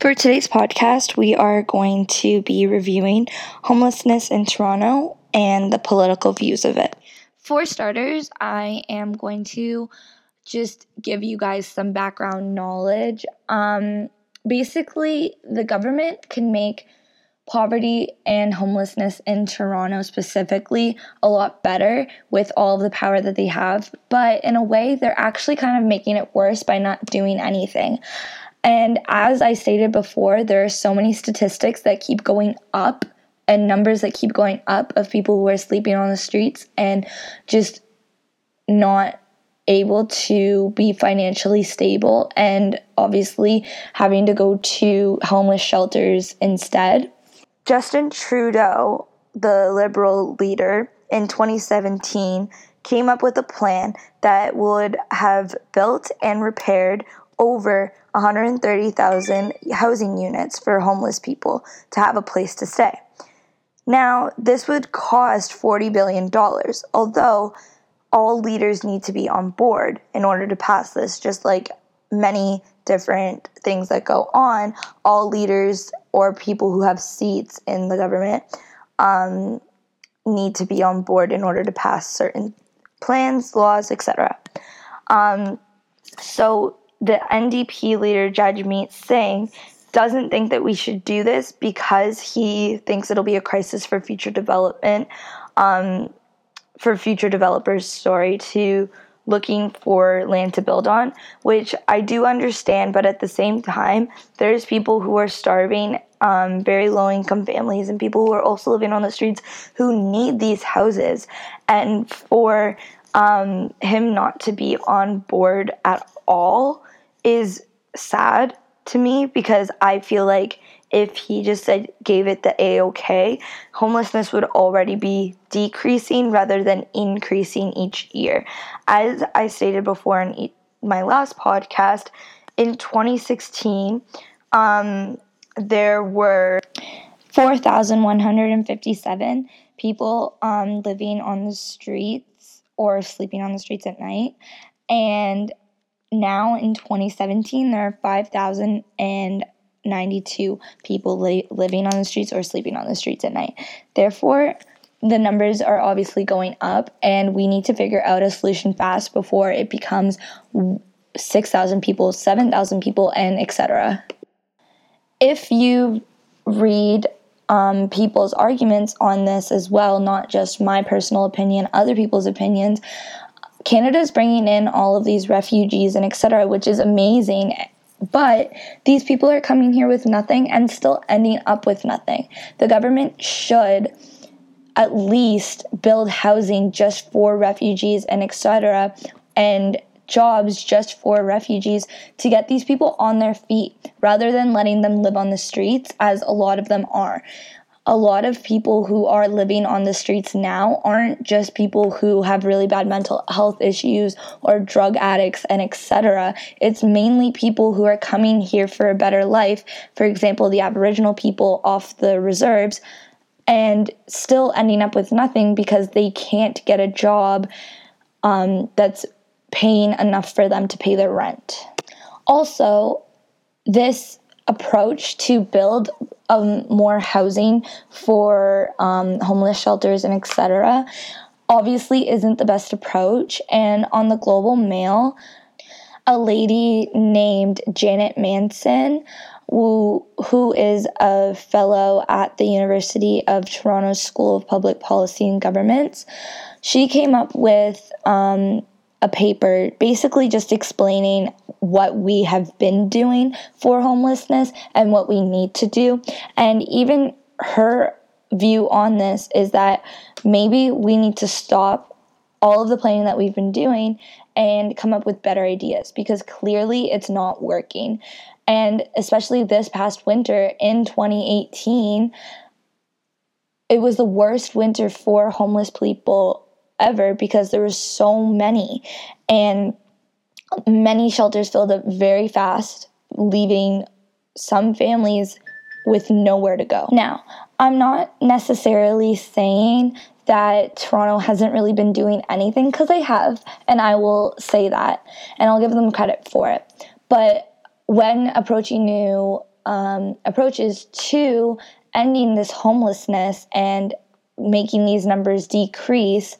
For today's podcast, we are going to be reviewing homelessness in Toronto and the political views of it. For starters, I am going to just give you guys some background knowledge. Um, basically, the government can make poverty and homelessness in Toronto specifically a lot better with all of the power that they have, but in a way, they're actually kind of making it worse by not doing anything. And as I stated before, there are so many statistics that keep going up and numbers that keep going up of people who are sleeping on the streets and just not able to be financially stable and obviously having to go to homeless shelters instead. Justin Trudeau, the Liberal leader, in 2017 came up with a plan that would have built and repaired over 130,000 housing units for homeless people to have a place to stay. Now, this would cost $40 billion, although all leaders need to be on board in order to pass this, just like many different things that go on. All leaders or people who have seats in the government um, need to be on board in order to pass certain plans, laws, etc. Um, so the NDP leader, Judge Jagmeet Singh, doesn't think that we should do this because he thinks it'll be a crisis for future development, um, for future developers, sorry, to looking for land to build on, which I do understand, but at the same time, there's people who are starving, um, very low income families, and people who are also living on the streets who need these houses. And for um, him not to be on board at all is sad to me because I feel like if he just said gave it the a okay, homelessness would already be decreasing rather than increasing each year. As I stated before in my last podcast, in 2016, um, there were 4,157 people um, living on the streets or sleeping on the streets at night. And now in 2017, there are 5,092 people li- living on the streets or sleeping on the streets at night. Therefore, the numbers are obviously going up, and we need to figure out a solution fast before it becomes 6,000 people, 7,000 people, and etc. If you read um, people's arguments on this as well, not just my personal opinion, other people's opinions, Canada is bringing in all of these refugees and etc., which is amazing. But these people are coming here with nothing and still ending up with nothing. The government should at least build housing just for refugees and etc. and jobs just for refugees to get these people on their feet rather than letting them live on the streets as a lot of them are a lot of people who are living on the streets now aren't just people who have really bad mental health issues or drug addicts and etc. It's mainly people who are coming here for a better life. For example, the Aboriginal people off the reserves and still ending up with nothing because they can't get a job um, that's paying enough for them to pay their rent. Also, this approach to build um, more housing for um, homeless shelters and etc. obviously isn't the best approach. And on the Global Mail, a lady named Janet Manson, who, who is a fellow at the University of Toronto School of Public Policy and Governments, she came up with um, a paper basically just explaining what we have been doing for homelessness and what we need to do. And even her view on this is that maybe we need to stop all of the planning that we've been doing and come up with better ideas because clearly it's not working. And especially this past winter in 2018, it was the worst winter for homeless people ever because there was so many and many shelters filled up very fast leaving some families with nowhere to go. Now, I'm not necessarily saying that Toronto hasn't really been doing anything because they have, and I will say that, and I'll give them credit for it. But when approaching new um, approaches to ending this homelessness and making these numbers decrease,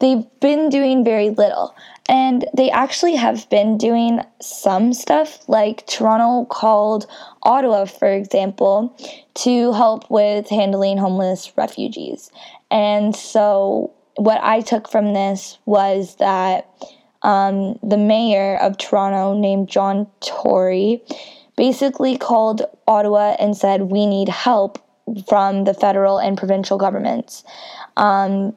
they've been doing very little. And they actually have been doing some stuff, like Toronto called Ottawa, for example, to help with handling homeless refugees. And so, what I took from this was that um, the mayor of Toronto, named John Tory, basically called Ottawa and said, We need help from the federal and provincial governments um,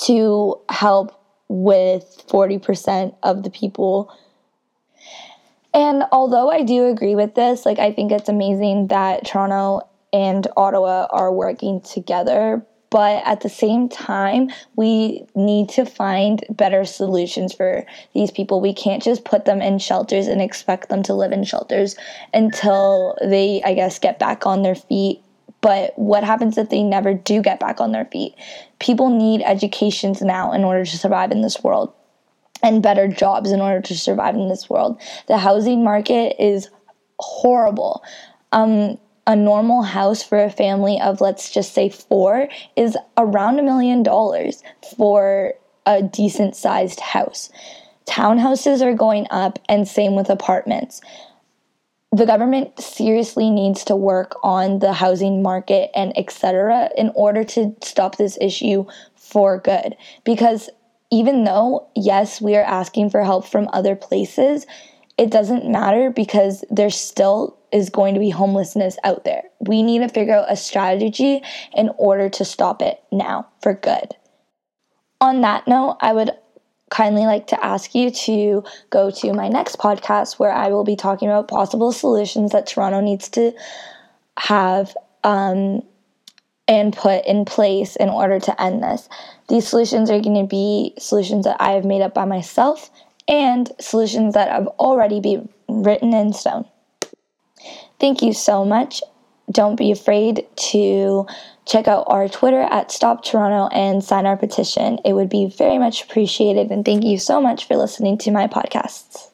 to help with 40% of the people. And although I do agree with this, like I think it's amazing that Toronto and Ottawa are working together, but at the same time, we need to find better solutions for these people. We can't just put them in shelters and expect them to live in shelters until they, I guess, get back on their feet but what happens if they never do get back on their feet? People need educations now in order to survive in this world and better jobs in order to survive in this world. The housing market is horrible. Um, a normal house for a family of, let's just say, four is around a million dollars for a decent sized house. Townhouses are going up, and same with apartments the government seriously needs to work on the housing market and etc in order to stop this issue for good. Because even though yes we are asking for help from other places it doesn't matter because there still is going to be homelessness out there. We need to figure out a strategy in order to stop it now for good. On that note i would kindly like to ask you to go to my next podcast where I will be talking about possible solutions that Toronto needs to have um, and put in place in order to end this. These solutions are going to be solutions that I have made up by myself and solutions that have already been written in stone. Thank you so much. Don't be afraid to check out our Twitter at Stop Toronto and sign our petition. It would be very much appreciated. And thank you so much for listening to my podcasts.